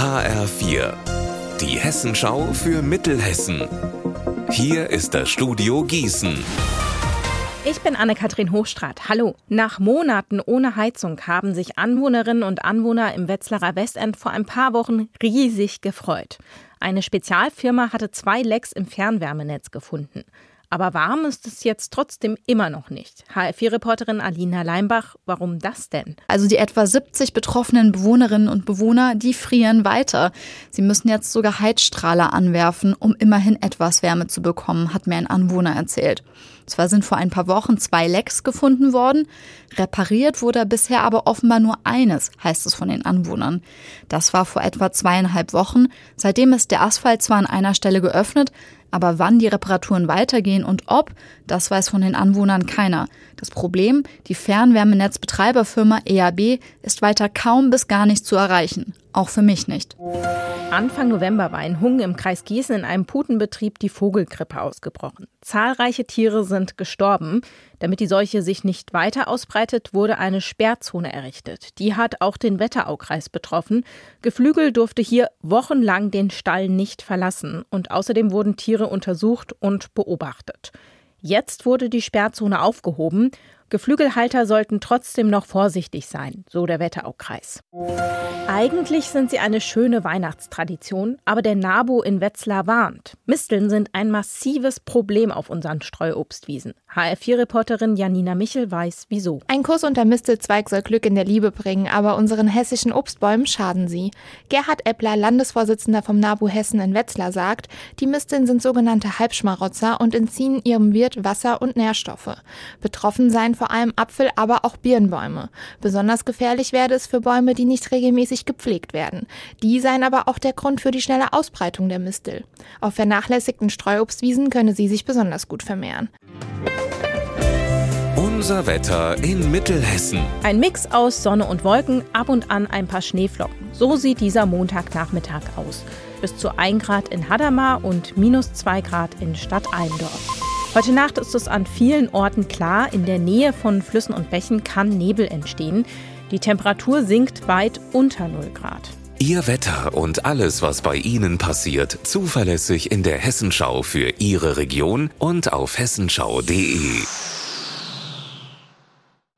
HR4, die Hessenschau für Mittelhessen. Hier ist das Studio Gießen. Ich bin Anne-Kathrin Hochstrat. Hallo. Nach Monaten ohne Heizung haben sich Anwohnerinnen und Anwohner im Wetzlarer Westend vor ein paar Wochen riesig gefreut. Eine Spezialfirma hatte zwei Lecks im Fernwärmenetz gefunden. Aber warm ist es jetzt trotzdem immer noch nicht. HF4-Reporterin Alina Leimbach, warum das denn? Also die etwa 70 betroffenen Bewohnerinnen und Bewohner, die frieren weiter. Sie müssen jetzt sogar Heizstrahler anwerfen, um immerhin etwas Wärme zu bekommen, hat mir ein Anwohner erzählt. Zwar sind vor ein paar Wochen zwei Lecks gefunden worden, repariert wurde bisher aber offenbar nur eines, heißt es von den Anwohnern. Das war vor etwa zweieinhalb Wochen. Seitdem ist der Asphalt zwar an einer Stelle geöffnet, aber wann die Reparaturen weitergehen und ob, das weiß von den Anwohnern keiner. Das Problem, die Fernwärmenetzbetreiberfirma EAB ist weiter kaum bis gar nicht zu erreichen. Auch für mich nicht. Anfang November war in Hungen im Kreis Gießen in einem Putenbetrieb die Vogelgrippe ausgebrochen. Zahlreiche Tiere sind gestorben. Damit die Seuche sich nicht weiter ausbreitet, wurde eine Sperrzone errichtet. Die hat auch den Wetteraukreis betroffen. Geflügel durfte hier wochenlang den Stall nicht verlassen und außerdem wurden Tiere untersucht und beobachtet. Jetzt wurde die Sperrzone aufgehoben Geflügelhalter sollten trotzdem noch vorsichtig sein, so der Wetteraukreis. Eigentlich sind sie eine schöne Weihnachtstradition, aber der NABU in Wetzlar warnt. Misteln sind ein massives Problem auf unseren Streuobstwiesen. HR4-Reporterin Janina Michel weiß, wieso. Ein Kuss unter Mistelzweig soll Glück in der Liebe bringen, aber unseren hessischen Obstbäumen schaden sie. Gerhard Eppler, Landesvorsitzender vom NABU Hessen in Wetzlar, sagt, die Misteln sind sogenannte Halbschmarotzer und entziehen ihrem Wirt Wasser und Nährstoffe. Betroffen seien vor allem Apfel, aber auch Birnbäume. Besonders gefährlich werde es für Bäume, die nicht regelmäßig gepflegt werden. Die seien aber auch der Grund für die schnelle Ausbreitung der Mistel. Auf vernachlässigten Streuobstwiesen könne sie sich besonders gut vermehren. Unser Wetter in Mittelhessen. Ein Mix aus Sonne und Wolken, ab und an ein paar Schneeflocken. So sieht dieser Montagnachmittag aus. Bis zu 1 Grad in Hadamar und minus 2 Grad in Stadt Almdorf. Heute Nacht ist es an vielen Orten klar, in der Nähe von Flüssen und Bächen kann Nebel entstehen. Die Temperatur sinkt weit unter 0 Grad. Ihr Wetter und alles, was bei Ihnen passiert, zuverlässig in der Hessenschau für Ihre Region und auf hessenschau.de.